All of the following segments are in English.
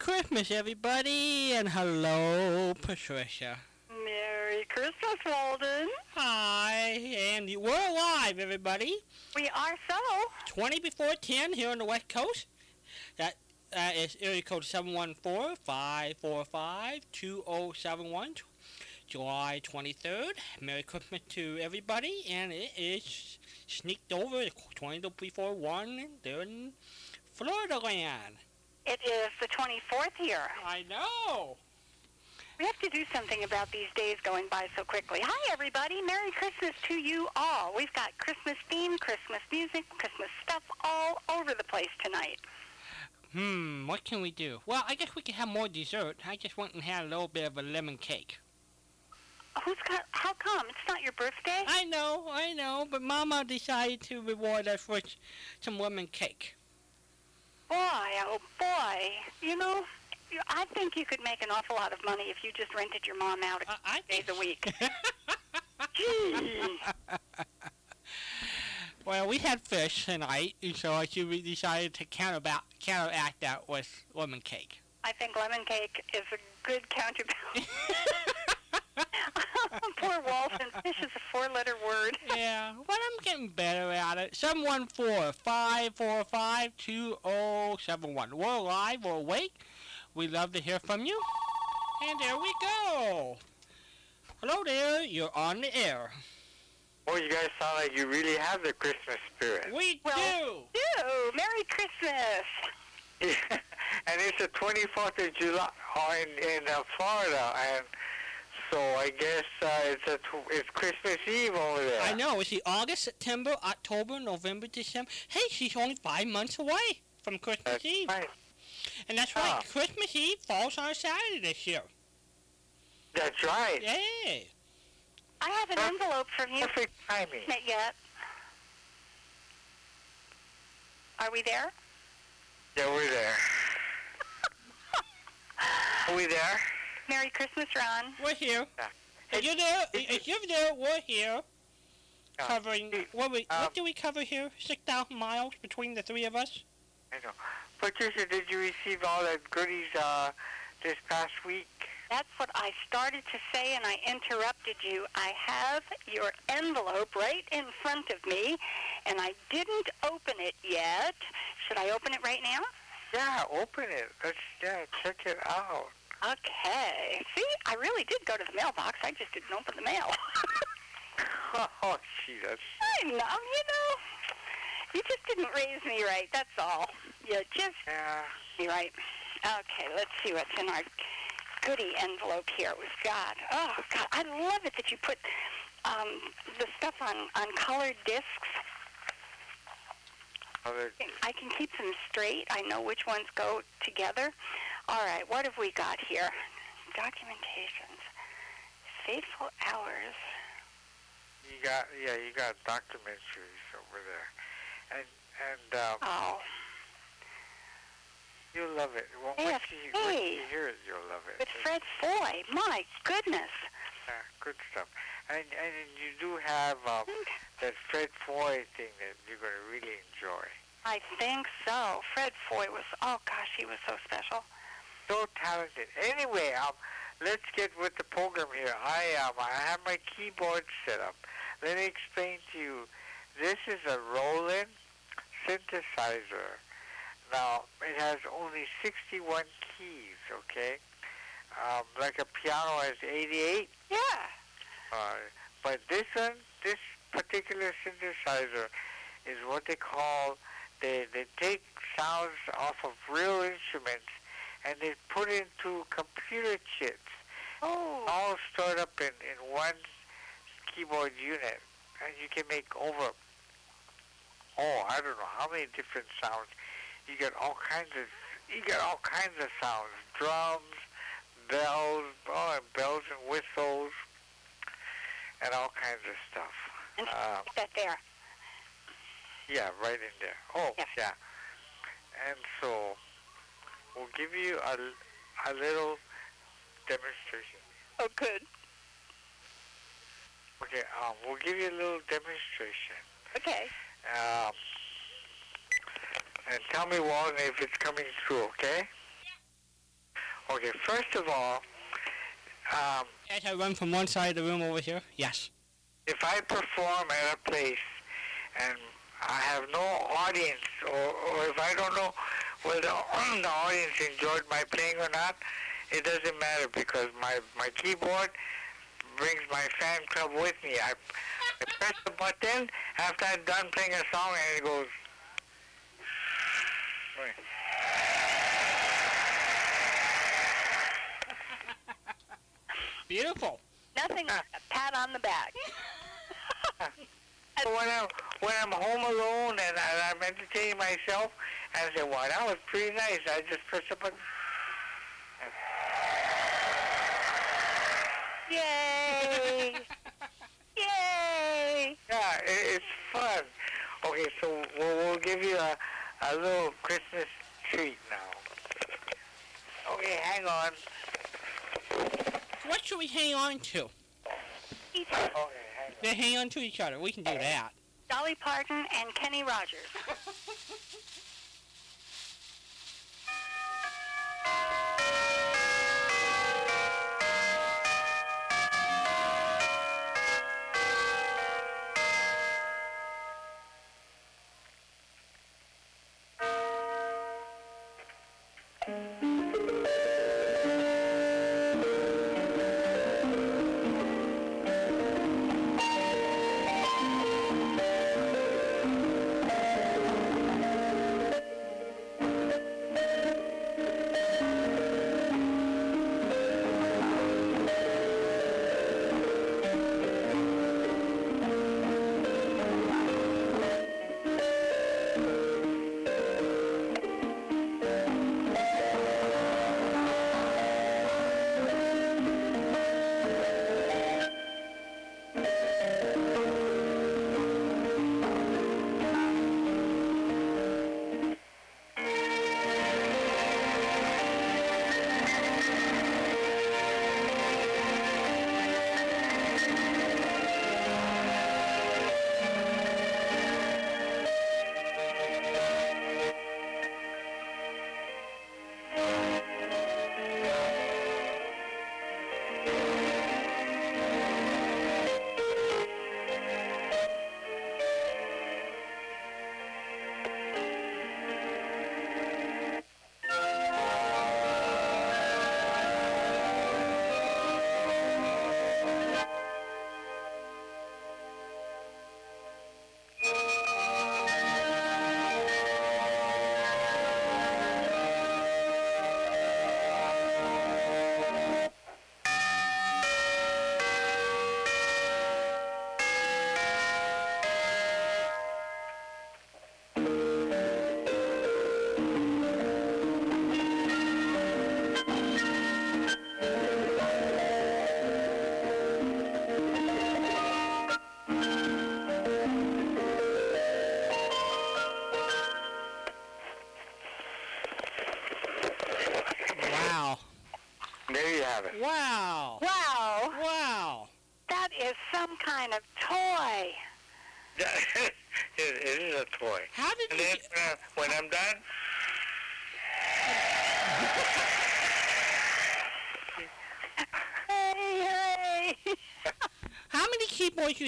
Christmas, everybody, and hello, Patricia. Merry Christmas, Walden. Hi, and we're alive, everybody. We are so. 20 before 10 here on the West Coast. That uh, is area code 714-545-2071, July 23rd. Merry Christmas to everybody, and it is sneaked over 20 before 1 there in Florida land. It is the 24th year. I know. We have to do something about these days going by so quickly. Hi, everybody. Merry Christmas to you all. We've got Christmas theme, Christmas music, Christmas stuff all over the place tonight. Hmm, what can we do? Well, I guess we can have more dessert. I just went and had a little bit of a lemon cake. Who's got, how come? It's not your birthday? I know, I know, but Mama decided to reward us with some lemon cake. Boy, oh boy. You know, I think you could make an awful lot of money if you just rented your mom out I, I days a week. Well, we had fish tonight, and so I we decided to counteract counteract that with lemon cake. I think lemon cake is a good counterbalance. Poor Walden. Fish is a four-letter word. yeah, but I'm getting better at it. Seven one four five four five two zero seven one. We're alive. We're awake. We love to hear from you. And there we go. Hello there. You're on the air. Oh, you guys sound like you really have the Christmas spirit. We Well- do. Ew, Merry Christmas. Yeah. and it's the 24th of July in, in uh, Florida, and so I guess uh, it's a tw- it's Christmas Eve over there. I know. It's the August, September, October, November, December. Hey, she's only five months away from Christmas That's Eve. right. And that's right. Ah. Christmas Eve falls on a Saturday this year. That's right. Yay. I have an envelope from you. Perfect timing. Not yet. Are we there? Yeah, we're there. Are we there? Merry Christmas, Ron. We're here. Yeah. If you're there, if you're there, we're here. Yeah. Covering what we Um, what do we cover here? Six thousand miles between the three of us. I know. Patricia, did you receive all the goodies uh, this past week? That's what I started to say, and I interrupted you. I have your envelope right in front of me, and I didn't open it yet. Should I open it right now? Yeah, open it. Let's yeah, check it out. Okay. See, I really did go to the mailbox. I just didn't open the mail. oh, gee, that's I know, you know. You just didn't raise me right, that's all. You just yeah. me right. Okay, let's see what's in our goodie envelope here. We've got, oh, God, I love it that you put um, the stuff on, on colored discs. I can keep them straight. I know which ones go together. All right, what have we got here? Documentations. Faithful Hours. You got yeah, you got documentaries over there, and and um, Oh, you'll love it. Well, once you once you hear it, you'll love it. with Fred Foy. My goodness. Yeah, good stuff. And and you do have um, that Fred Foy thing that you're going to really enjoy. I think so. Fred Foy was, oh gosh, he was so special. So talented. Anyway, um, let's get with the program here. I um, I have my keyboard set up. Let me explain to you. This is a Roland synthesizer. Now it has only 61 keys. Okay, um, like a piano has 88. Yeah. Uh, but this one, this particular synthesizer, is what they call they they take sounds off of real instruments and they put into computer chips, Oh. all stored up in in one keyboard unit, and you can make over oh I don't know how many different sounds. You get all kinds of you get all kinds of sounds, drums, bells, oh, and bells and whistles and all kinds of stuff. And Um, put that there. yeah, right in there. Oh, Yeah. yeah. And so we'll give you a, a little demonstration. Oh, good. Okay, um, we'll give you a little demonstration. Okay. Um, and tell me, Walden, if it's coming through, okay? Okay, first of all, um, As I run from one side of the room over here. Yes. if I perform at a place and I have no audience, or, or if I don't know whether the audience enjoyed my playing or not, it doesn't matter because my, my keyboard brings my fan club with me. I, I press the button after I'm done playing a song and it goes. Beautiful. Nothing like a pat on the back. When I'm, when I'm home alone and I, I'm entertaining myself, and I said, wow, that was pretty nice. I just press the button. Yay! Yay! Yeah, it, it's fun. Okay, so we'll, we'll give you a, a little Christmas treat now. Okay, hang on. What should we hang on to? Okay, hang on. They hang on to each other. We can do that. Dolly Parton and Kenny Rogers.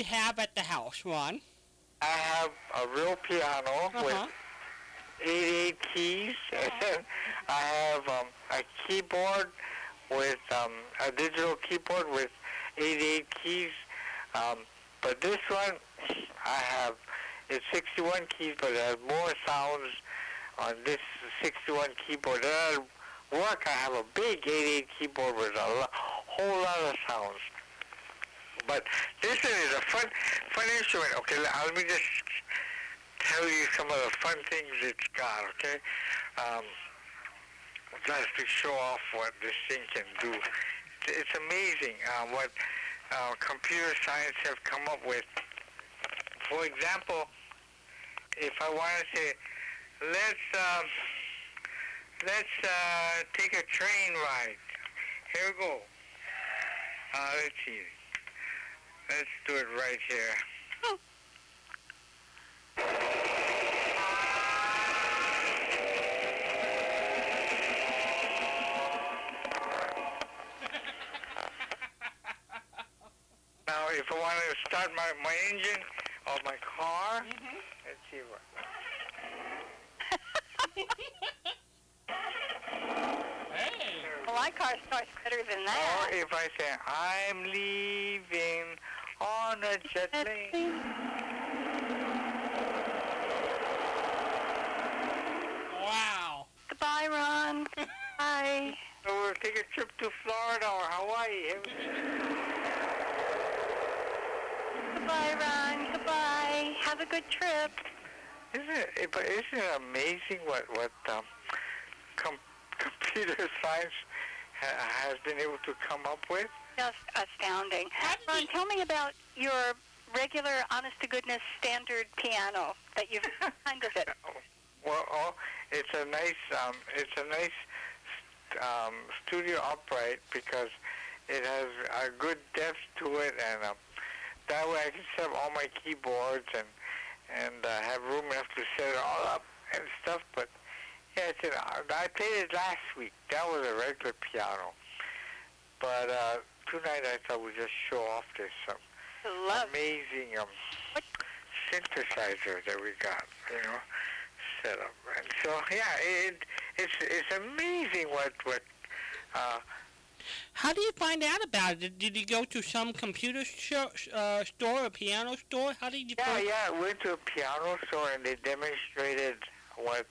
you have at the house, Ron? I have a real piano with Uh-huh. 88 keys. And I have um, a keyboard with um, a digital keyboard with 88 keys. Um, but this one, I have it's 61 keys, but it has more sounds on this 61 keyboard. Then at work, I have a big 88 keyboard with a lo- whole lot of sounds. But this is a fun, fun instrument. Okay, let me just tell you some of the fun things it's got, okay? Um, just to show off what this thing can do. It's, it's amazing uh, what uh, computer science have come up with. For example, if I want to say, let's um, let's uh, take a train ride. Here we go. Uh, let's see. Let's do it right here. Now, if I want to start my, my engine or my car, mm-hmm. let's see what. Well, my car starts better than that. Or if I say, I'm leaving on a. Wow. Goodbye, Ron. Bye. So we'll take a trip to Florida or Hawaii. Goodbye, Ron. Goodbye. Have a good trip. Isn't it? But isn't it amazing what what um, com- computer science ha- has been able to come up with? Just astounding. Ron, tell me about your regular, honest-to-goodness standard piano that you've kind of it. Well, oh, it's a nice um, it's a nice um, studio upright because it has a good depth to it, and um, that way I can set up all my keyboards and and uh, have room enough to set it all up and stuff. But yeah, it's an, I played it last week. That was a regular piano, but uh, tonight I thought we'd just show off this um, Love. amazing um, synthesizer that we got, you know, set up. And so, yeah, it, it's it's amazing what what. Uh, How do you find out about it? Did, did you go to some computer show, uh, store or piano store? How did you yeah, find yeah, I went to a piano store and they demonstrated what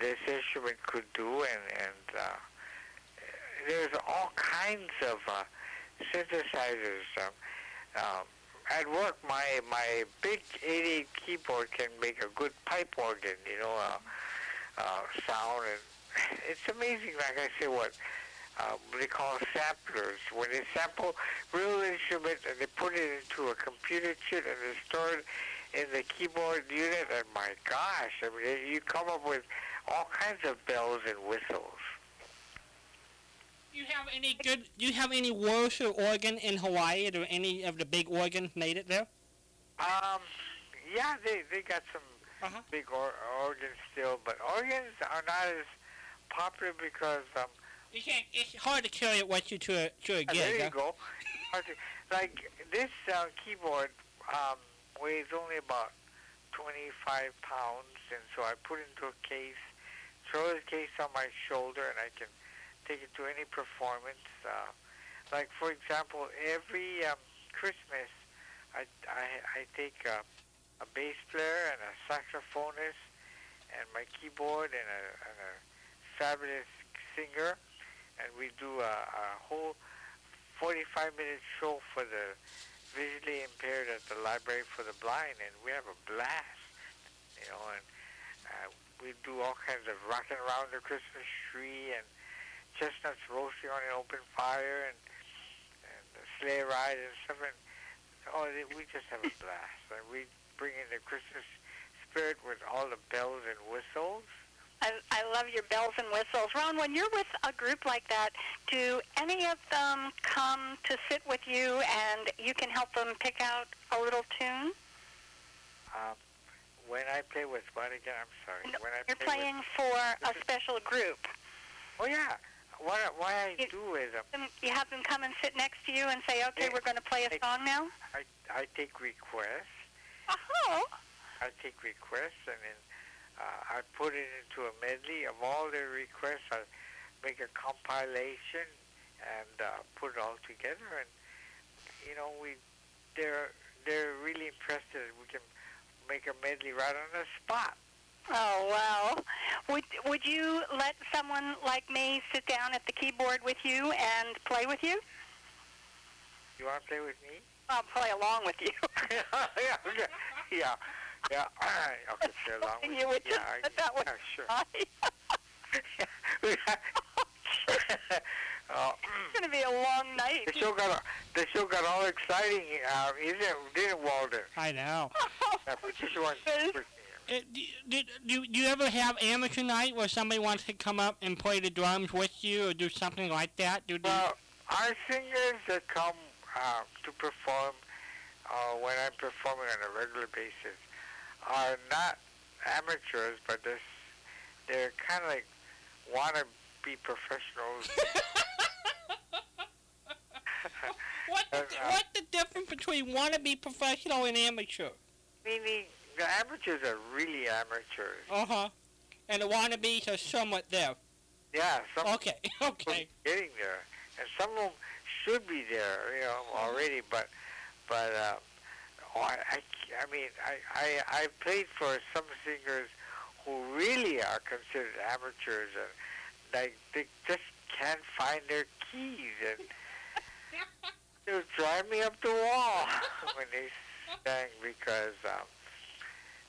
this instrument could do, and and uh, there's all kinds of uh, synthesizers. Um, um, at work, my my big 88 keyboard can make a good pipe organ, you know, uh, uh, sound, and it's amazing. Like I say, what uh, they call samplers. When they sample real instruments and they put it into a computer chip and they store it in the keyboard unit, and my gosh, I mean, you come up with all kinds of bells and whistles. Do you have any good? Do you have any Wurlitzer organ in Hawaii? Or any of the big organs made it there? Um, yeah, they they got some Uh-huh. big or- organs still, but organs are not as popular because um, You can't. It's hard to carry it with you to a to a gig. there you huh? go. To- Like this uh, keyboard um, weighs only about 25 pounds, and so I put it into a case, throw the case on my shoulder, and I can take it to any performance. Uh, like for example, every um, Christmas, I, I, I take a, a bass player and a saxophonist and my keyboard and a, and a fabulous singer, and we do a, a whole 45 minute show for the visually impaired at the Library for the Blind, and we have a blast, you know, and uh, we do all kinds of rocking around the Christmas tree and chestnuts roasting on an open fire and and the sleigh ride and stuff, and oh, we just have a blast. And we bring in the Christmas spirit with all the bells and whistles. I, I love your bells and whistles. Ron, when you're with a group like that, do any of them come to sit with you and you can help them pick out a little tune? Um, when I play with what again? I'm sorry. No, when I You're play playing for a special group. With, oh yeah. What I- what I You- do is Them- You have them come and sit next to you and say, okay, Yeah. we're going to play a song now? I I take requests. Oh, I take requests and then uh, I put it into a medley of all their requests. I make a compilation and uh, put it all together. And you know, we they're they're really impressed that we can make a medley right on the spot. Oh wow. Would, would you let someone like me sit down at the keyboard with you and play with you? You want to play with me? I'll play along with you. yeah, okay. yeah, yeah. All right, okay, play along with you would yeah, just I- that way. yeah, sure. it's oh, going to be a long night. the show got the show got all exciting, uh, isn't it, didn't Walter? I know. Yeah, put this one Yes. with me. Uh, do, do, do, do you ever have amateur night where somebody wants to come up and play the drums with you or do something like that? Do, do, Well, our singers that come uh, to perform uh, when I'm performing on a regular basis are not amateurs, but they're, they're kind of like want to be professionals. What the, Uh, uh, what's the difference between want to be professional and amateur? Meaning the amateurs are really amateurs. Uh huh. And the wannabes are somewhat there. Yeah, some Okay, okay. getting there, and some of them should be there, you know, already. But, but, uh, oh, I, I, I mean, I, I, I played for some singers who really are considered amateurs, and like they just can't find their keys, and they would drive me up the wall when they sang because um,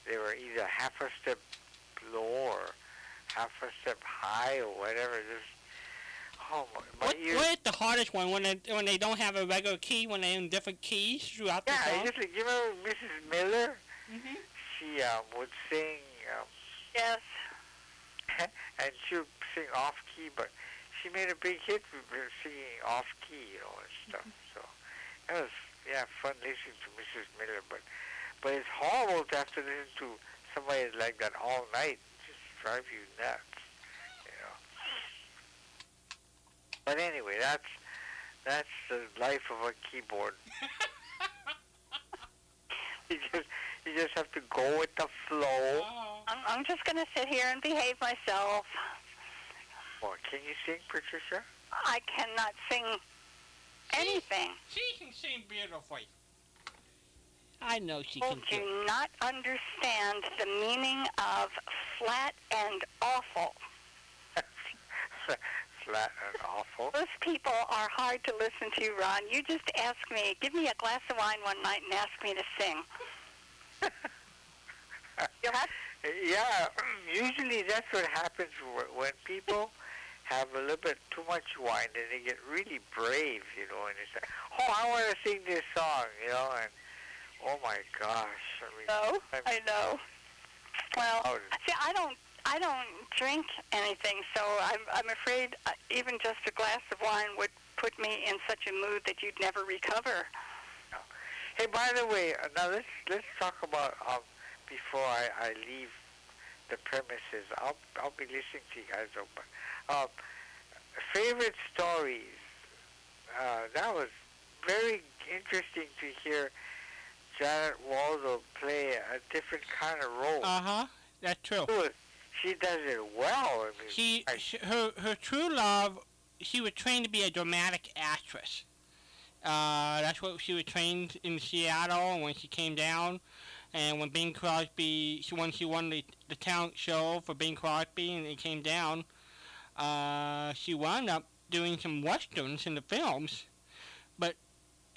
they were either half a step low or half a step high or whatever. Just oh my, my What, ears. what is the hardest one when they when they don't have a regular key when they're in different keys throughout the Yeah, song? I just you remember Mrs. Miller? Mhm. She um, would sing, um, Yes. and she would sing off key, but she made a big hit with her singing off key, you know, and stuff. So that was yeah fun listening to Mrs. Miller, but but it's horrible to have to listen to somebody like that all night. It just drive you nuts, you know. But anyway, that's that's the life of a keyboard. you just you just have to go with the flow. Oh. I'm, I'm just going to sit here and behave myself. Well, can you sing, Patricia? I cannot sing anything. She can sing beautifully. I know she can do do. not understand the meaning of flat and awful. Flat and awful. Those people are hard to listen to, Ron. You just ask me, give me a glass of wine one night and ask me to sing. You'll have Yeah, usually that's what happens when people have a little bit too much wine and they get really brave, you know, and they say, "Oh, I want to sing this song," you know, and oh my gosh, I mean, know. I'm- I know. Well, Oh. see, I don't, I don't drink anything, so I'm, I'm afraid uh, even just a glass of wine would put me in such a mood that you'd never recover. Hey, by the way, uh, now let's let's talk about um, before I, I leave the premises. I'll I'll be listening to you guys open. Um, favorite stories. Uh, that was very interesting to hear Janet Waldo play a different kind of role. Uh huh. That's true. She does it well. I mean, She, I- she her her true love. She was trained to be a dramatic actress. Uh, that's what she was trained in Seattle when she came down, and when Bing Crosby, she when she won the the talent show for Bing Crosby, and it came down. Uh, she wound up doing some westerns in the films, but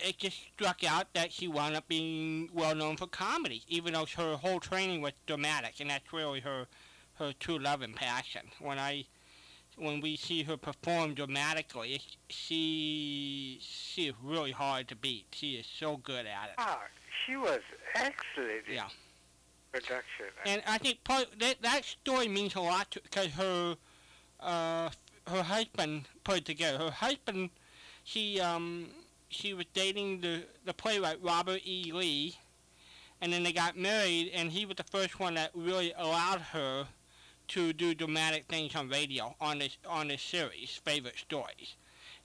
it just struck out that she wound up being well known for comedy, even though her whole training was dramatic, and that's really her her true love and passion. When I when we see her perform dramatically, she she is really hard to beat. She is so good at it. ah, she was excellent Yeah. production. And I think part that that story means a lot because her uh her husband put it together. Her husband, she um she was dating the the playwright Robert E. Lee, and then they got married, and he was the first one that really allowed her to do dramatic things on radio on this on this series, favorite stories.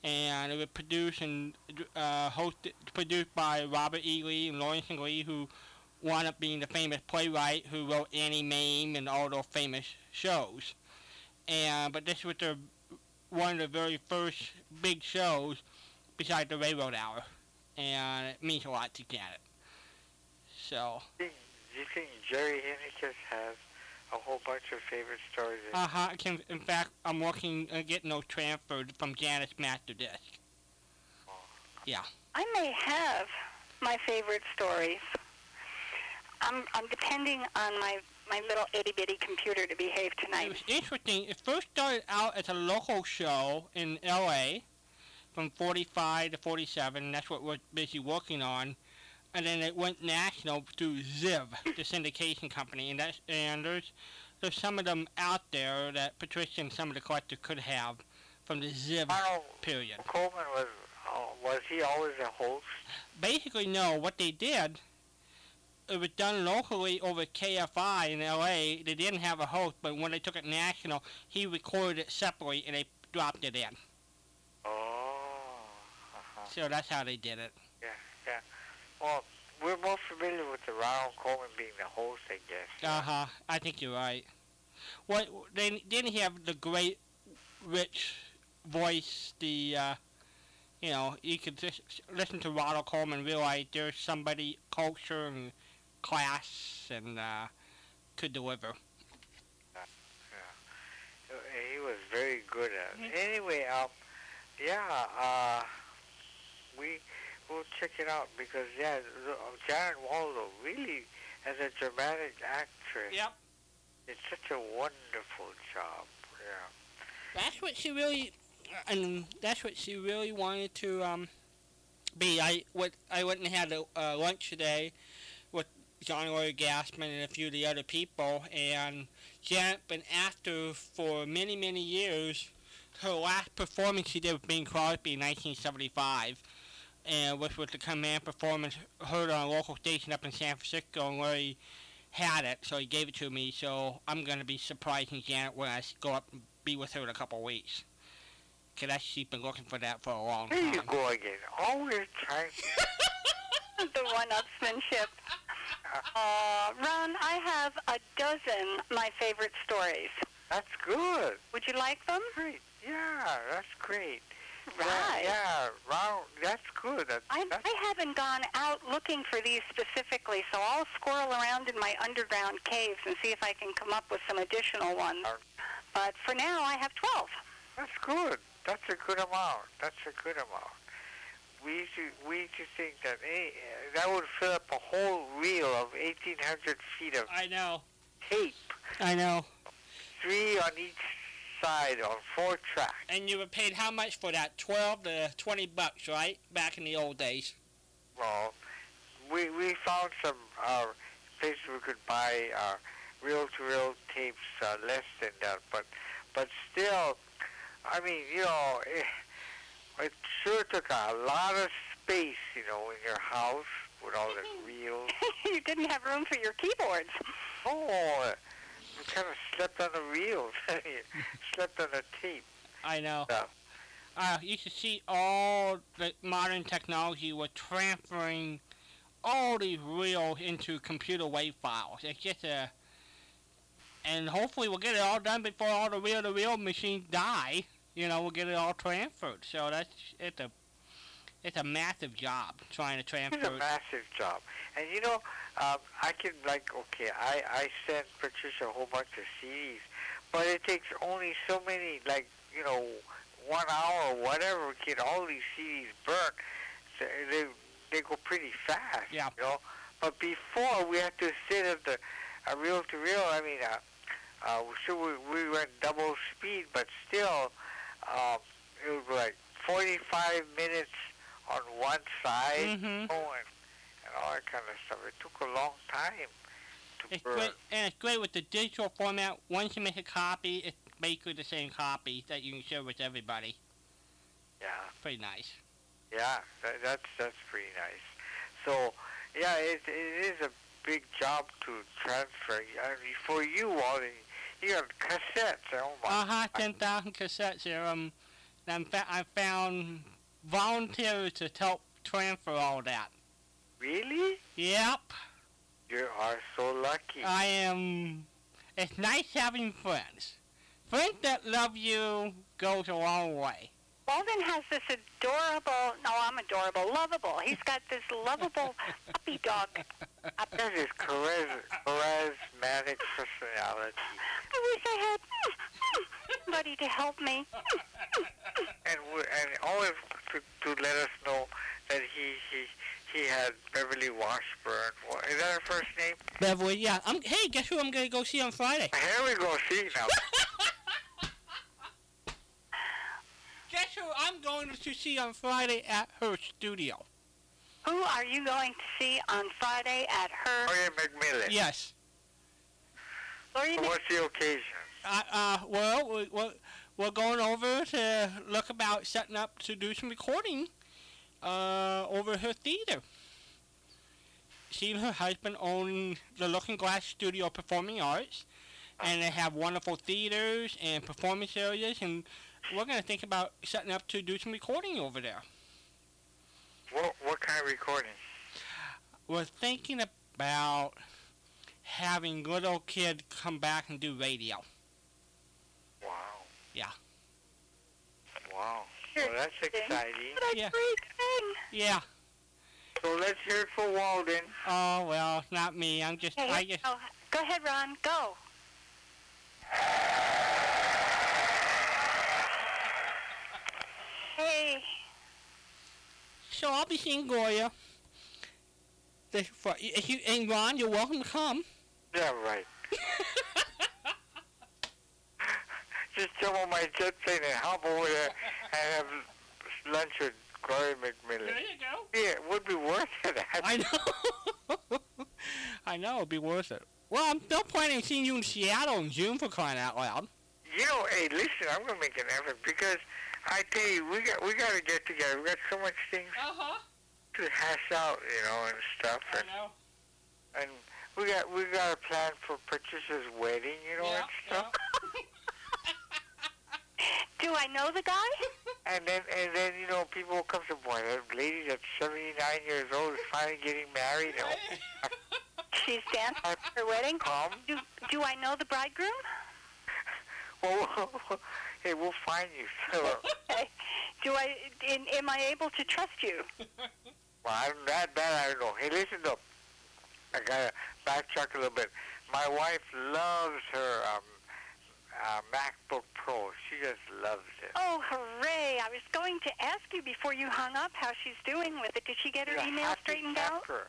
And it was produced and uh, hosted, produced by Robert E. Lee and Lawrence and Lee, who wound up being the famous playwright who wrote Auntie Mame and all those famous shows. And but this was the one of the very first big shows besides the Railroad Hour, and it means a lot to Janet. So, do you think Jerry Haendiges has a whole bunch of favorite stories? in- uh huh. In fact, I'm working on getting those transferred from Janet's master disc. Yeah. I may have my favorite stories. I'm, I'm depending on my, my little itty bitty computer to behave tonight. It was interesting. It first started out as a local show in L.A. from 45 to 47. That's what we're busy working on. And then it went national through Ziv, the syndication company. And that's and there's there's some of them out there that Patricia and some of the collectors could have from the Ziv Arnold period. Coleman was uh, was he always a host? Basically, no. What they did, it was done locally over KFI in L.A. They didn't have a host, but when they took it national, he recorded it separately and they dropped it in. So that's how they did it. Yeah, yeah. Well, we're more familiar with the Ronald Colman being the host, I guess. Uh huh. I think you're right. What they didn't have the great, rich voice. The uh, you know you could just listen to Ronald Colman and realize there's somebody culture and class and uh, could deliver. Uh, He was very good at it. Anyway, um, yeah, uh, we will check it out because yeah, uh, Janet Waldo really, as a dramatic actress, Yep. it's such a wonderful job. Yeah. That's what she really, and that's what she really wanted to um, be. I what I went and had a uh, lunch today with John Lloyd Gassman and a few of the other people, and Janet been after for many many years. Her last performance she did with Bing Crosby in 1975, and which was the command performance heard on a local station up in San Francisco, and Larry had it, so he gave it to me. So I'm gonna be surprising Janet when I go up and be with her in a couple of weeks. Cause that's, she's been looking for that for a long time. There you time. go again. Always trying. the one-upsmanship. Uh, Ron, I have a dozen my favorite stories. That's good. Would you like them? Great. Yeah, that's great. Right. Yeah, yeah Ronald, that's good. That, I, that's I haven't gone out looking for these specifically, so I'll squirrel around in my underground caves and see if I can come up with some additional ones. Uh, But for now, I have 12. That's good. That's a good amount. That's a good amount. We used we used to think that eh, that would fill up a whole reel of 1,800 feet of I know. tape, I know. three on each side on four tracks. And you were paid how much for that? 12 to 20 bucks, right? Back in the old days. Well, we we found some uh, places we could buy uh, reel-to-reel tapes uh, less than that, but but still, I mean, you know, it, it sure took a lot of space, you know, in your house with all the reels. you didn't have room for your keyboards. Oh, kind of slept on the reels. slept on the tape. I know. Yeah. Uh, you should see all the modern technology with transferring all these reels into computer wave files. It's just a, and hopefully we'll get it all done before all the reel-to-reel machines die. You know, we'll get it all transferred. So that's it's a, it's a massive job trying to transfer. It's a massive job. And you know, um, I can like okay, I I sent Patricia a whole bunch of CDs, but it takes only so many like you know one hour or whatever to get all these CDs burnt. So they they go pretty fast. Yeah. You know, but before we had to sit at the uh, reel to reel. I mean, uh, uh, sure we we went double speed, but still, um, it was like 45 minutes on one side Mhm. oh, and, and all that kind of stuff. It took a long time to It's burn. great, and it's great with the digital format. Once you make a copy, it's basically the same copy that you can share with everybody. Yeah, Pretty nice. yeah, that, that's that's pretty nice. So, yeah, it it is a big job to transfer. I mean, for you, Wally, you got cassettes. Oh my! Uh huh. Ten thousand cassettes here. Um, and fa- I found volunteers to help transfer all that. Really? Yep. You are so lucky. I am. It's nice having friends. Friends that love you goes a long way. Walden has this adorable, no, I'm adorable, lovable. He's got this lovable puppy dog. that is chariz- charismatic personality, I wish I had hmm, hmm, somebody to help me. and and always to, to let us know that he he he had Beverly Washburn. Is that her first name? Beverly, yeah. I'm, hey, guess who I'm gonna go see on Friday? Here we go. See now. Guess who I'm going to see on Friday at her studio? Who are you going to see on Friday at her? Gloria McMillan. Yes. Gloria Mc- What's the occasion? Uh, uh, well, we- we're, we're going over to look about setting up to do some recording uh, over her theater. She and her husband own the Looking Glass Studio of Performing Arts, and they have wonderful theaters and performance areas, and we're going to think about setting up to do some recording over there. What what kind of recording? We're thinking about having little kid come back and do radio. Wow. Yeah. Wow. Well, that's exciting. What a Yeah. Great thing. Yeah. So let's hear it for Walden. Oh well, not me. I'm just. Hey, I just. oh, go ahead, Ron. Go. Hey, So I'll be seeing Goya. The, for, if you, and Ron, you're welcome to come. Yeah, right. Just jump on my jet plane and hop over there and have lunch with McMillan. you go. Yeah, it would be worth it. I know. I know, it'd be worth it. Well, I'm still planning on seeing you in Seattle in June for crying out loud. You know, hey, listen, I'm gonna make an effort because I tell you, we got we got to get together. We got so much things Uh huh. to hash out, you know, and stuff, I and, know. and we got we got a plan for Patricia's wedding, you know, Yeah, and stuff. do I know the guy? And then and then you know, people come to boy, that lady that's 79 years old is finally getting married. And She's dancing at her wedding. come, Do, do I know the bridegroom? well, hey, we'll find you. So, Okay. Do I? In, am I able to trust you? well, I don't, that that I don't know. Hey, listen though, I gotta backtrack a little bit. My wife loves her um, uh, MacBook Pro. She just loves it. Oh, hooray! I was going to ask you before you hung up how she's doing with it. Did she get her You email straightened out? her.